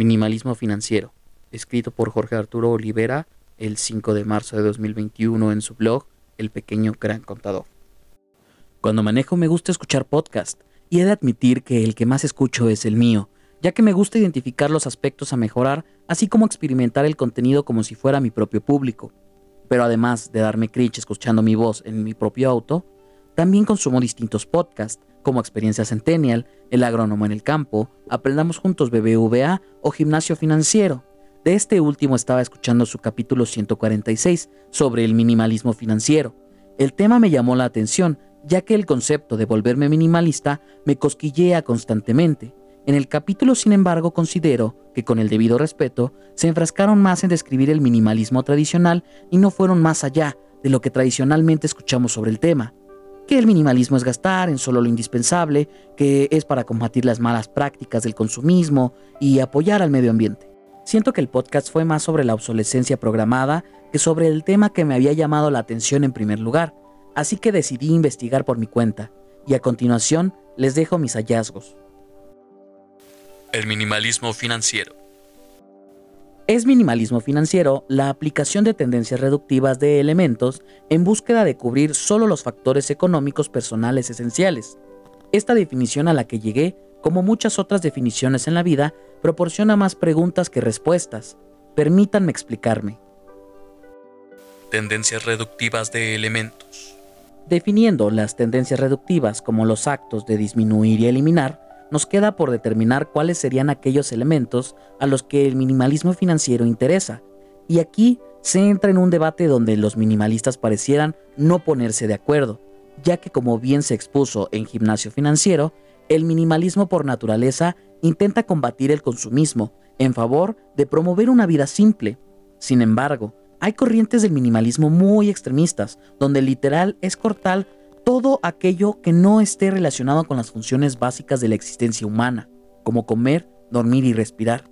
Minimalismo Financiero, escrito por Jorge Arturo Olivera el 5 de marzo de 2021 en su blog El Pequeño Gran Contador. Cuando manejo me gusta escuchar podcast y he de admitir que el que más escucho es el mío, ya que me gusta identificar los aspectos a mejorar, así como experimentar el contenido como si fuera mi propio público. Pero además de darme cringe escuchando mi voz en mi propio auto, también consumo distintos podcasts, como Experiencia Centennial, El Agrónomo en el Campo, Aprendamos Juntos BBVA o Gimnasio Financiero. De este último estaba escuchando su capítulo 146 sobre el minimalismo financiero. El tema me llamó la atención, ya que el concepto de volverme minimalista me cosquillea constantemente. En el capítulo, sin embargo, considero que con el debido respeto, se enfrascaron más en describir el minimalismo tradicional y no fueron más allá de lo que tradicionalmente escuchamos sobre el tema que el minimalismo es gastar en solo lo indispensable, que es para combatir las malas prácticas del consumismo y apoyar al medio ambiente. Siento que el podcast fue más sobre la obsolescencia programada que sobre el tema que me había llamado la atención en primer lugar, así que decidí investigar por mi cuenta, y a continuación les dejo mis hallazgos. El minimalismo financiero. Es minimalismo financiero la aplicación de tendencias reductivas de elementos en búsqueda de cubrir solo los factores económicos personales esenciales. Esta definición a la que llegué, como muchas otras definiciones en la vida, proporciona más preguntas que respuestas. Permítanme explicarme. Tendencias reductivas de elementos. Definiendo las tendencias reductivas como los actos de disminuir y eliminar, nos queda por determinar cuáles serían aquellos elementos a los que el minimalismo financiero interesa. Y aquí se entra en un debate donde los minimalistas parecieran no ponerse de acuerdo, ya que como bien se expuso en Gimnasio Financiero, el minimalismo por naturaleza intenta combatir el consumismo en favor de promover una vida simple. Sin embargo, hay corrientes del minimalismo muy extremistas, donde literal es cortar todo aquello que no esté relacionado con las funciones básicas de la existencia humana, como comer, dormir y respirar.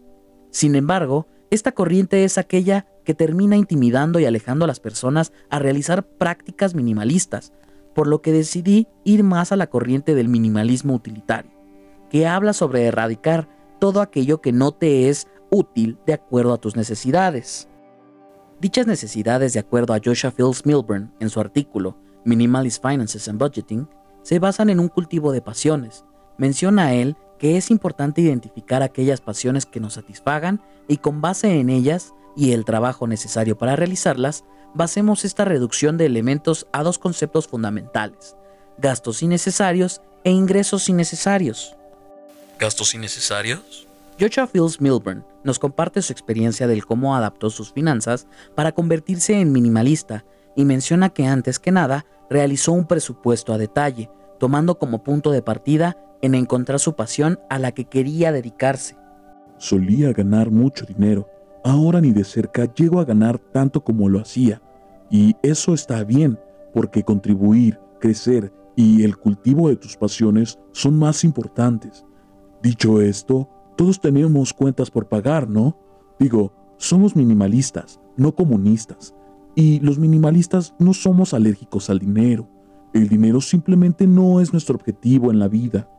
Sin embargo, esta corriente es aquella que termina intimidando y alejando a las personas a realizar prácticas minimalistas, por lo que decidí ir más a la corriente del minimalismo utilitario, que habla sobre erradicar todo aquello que no te es útil de acuerdo a tus necesidades. Dichas necesidades, de acuerdo a Joshua Fields Milburn en su artículo Minimalist Finances and Budgeting, se basan en un cultivo de pasiones. Menciona él que es importante identificar aquellas pasiones que nos satisfagan y con base en ellas y el trabajo necesario para realizarlas, basemos esta reducción de elementos a dos conceptos fundamentales, gastos innecesarios e ingresos innecesarios. ¿Gastos innecesarios? Joshua Fields Milburn nos comparte su experiencia del cómo adaptó sus finanzas para convertirse en minimalista y menciona que antes que nada realizó un presupuesto a detalle, tomando como punto de partida en encontrar su pasión a la que quería dedicarse. Solía ganar mucho dinero, ahora ni de cerca llego a ganar tanto como lo hacía, y eso está bien, porque contribuir, crecer y el cultivo de tus pasiones son más importantes. Dicho esto, todos tenemos cuentas por pagar, ¿no? Digo, somos minimalistas, no comunistas. Y los minimalistas no somos alérgicos al dinero. El dinero simplemente no es nuestro objetivo en la vida.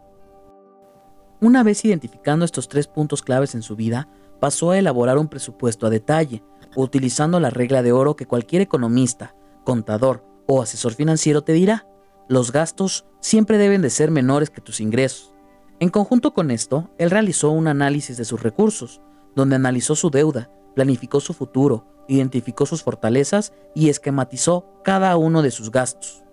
Una vez identificando estos tres puntos claves en su vida, pasó a elaborar un presupuesto a detalle, utilizando la regla de oro que cualquier economista, contador o asesor financiero te dirá. Los gastos siempre deben de ser menores que tus ingresos. En conjunto con esto, él realizó un análisis de sus recursos, donde analizó su deuda, planificó su futuro, identificó sus fortalezas y esquematizó cada uno de sus gastos.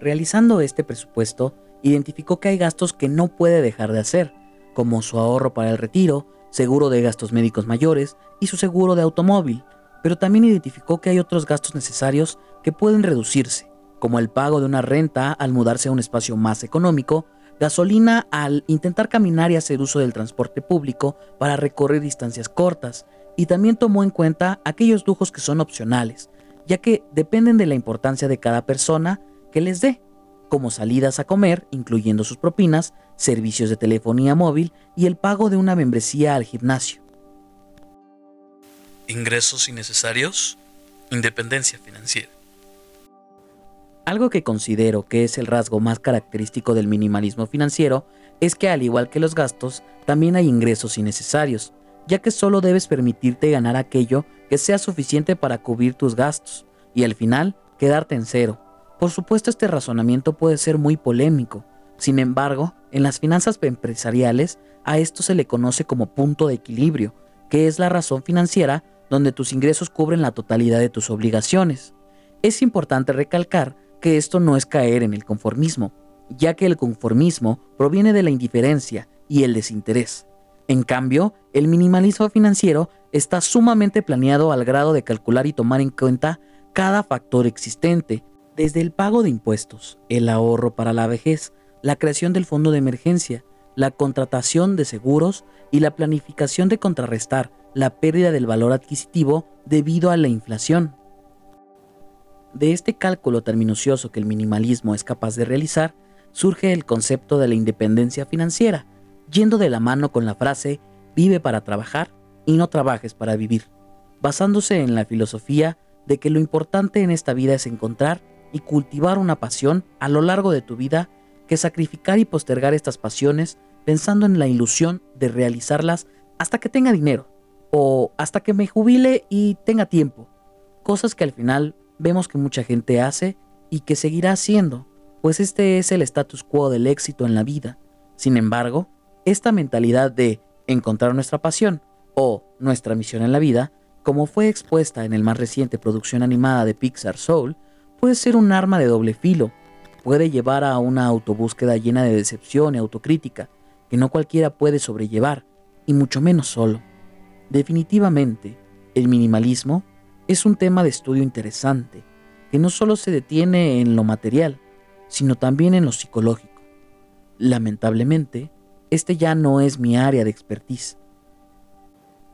Realizando este presupuesto, identificó que hay gastos que no puede dejar de hacer, como su ahorro para el retiro, seguro de gastos médicos mayores y su seguro de automóvil, pero también identificó que hay otros gastos necesarios que pueden reducirse, como el pago de una renta al mudarse a un espacio más económico, gasolina al intentar caminar y hacer uso del transporte público para recorrer distancias cortas, y también tomó en cuenta aquellos lujos que son opcionales, ya que dependen de la importancia de cada persona que les dé, como salidas a comer, incluyendo sus propinas, servicios de telefonía móvil y el pago de una membresía al gimnasio. Ingresos innecesarios, independencia financiera. Algo que considero que es el rasgo más característico del minimalismo financiero es que al igual que los gastos, también hay ingresos innecesarios, ya que solo debes permitirte ganar aquello que sea suficiente para cubrir tus gastos, y al final quedarte en cero. Por supuesto este razonamiento puede ser muy polémico, sin embargo, en las finanzas empresariales a esto se le conoce como punto de equilibrio, que es la razón financiera donde tus ingresos cubren la totalidad de tus obligaciones. Es importante recalcar que esto no es caer en el conformismo, ya que el conformismo proviene de la indiferencia y el desinterés. En cambio, el minimalismo financiero está sumamente planeado al grado de calcular y tomar en cuenta cada factor existente, desde el pago de impuestos, el ahorro para la vejez, la creación del fondo de emergencia, la contratación de seguros y la planificación de contrarrestar la pérdida del valor adquisitivo debido a la inflación. De este cálculo tan minucioso que el minimalismo es capaz de realizar, surge el concepto de la independencia financiera, yendo de la mano con la frase vive para trabajar y no trabajes para vivir, basándose en la filosofía de que lo importante en esta vida es encontrar y cultivar una pasión a lo largo de tu vida que sacrificar y postergar estas pasiones pensando en la ilusión de realizarlas hasta que tenga dinero o hasta que me jubile y tenga tiempo, cosas que al final vemos que mucha gente hace y que seguirá haciendo, pues este es el status quo del éxito en la vida. Sin embargo, esta mentalidad de encontrar nuestra pasión o nuestra misión en la vida, como fue expuesta en el más reciente producción animada de Pixar Soul, puede ser un arma de doble filo. Puede llevar a una autobúsqueda llena de decepción y autocrítica, que no cualquiera puede sobrellevar, y mucho menos solo. Definitivamente, el minimalismo es un tema de estudio interesante, que no solo se detiene en lo material, sino también en lo psicológico. Lamentablemente, este ya no es mi área de expertise.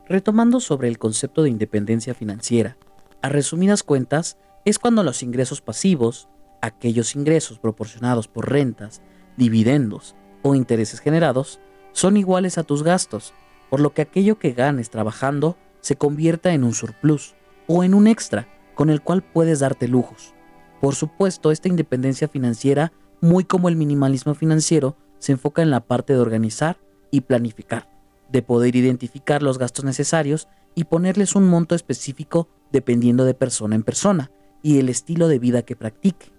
Retomando sobre el concepto de independencia financiera, a resumidas cuentas, es cuando los ingresos pasivos, aquellos ingresos proporcionados por rentas, dividendos o intereses generados, son iguales a tus gastos, por lo que aquello que ganes trabajando se convierta en un surplus o en un extra con el cual puedes darte lujos. Por supuesto, esta independencia financiera, muy como el minimalismo financiero, se enfoca en la parte de organizar y planificar, de poder identificar los gastos necesarios y ponerles un monto específico dependiendo de persona en persona y el estilo de vida que practique.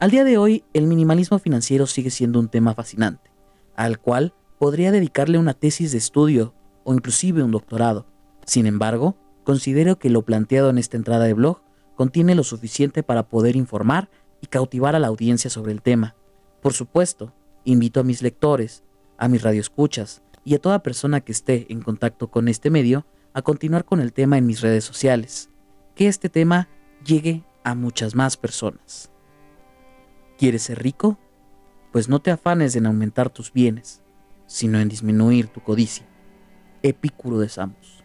Al día de hoy, el minimalismo financiero sigue siendo un tema fascinante, al cual podría dedicarle una tesis de estudio o inclusive un doctorado. Sin embargo, considero que lo planteado en esta entrada de blog contiene lo suficiente para poder informar y cautivar a la audiencia sobre el tema. Por supuesto, invito a mis lectores, a mis radioescuchas y a toda persona que esté en contacto con este medio a continuar con el tema en mis redes sociales. Que este tema llegue a muchas más personas. ¿Quieres ser rico? Pues no te afanes en aumentar tus bienes, sino en disminuir tu codicia. Epicuro de Samos.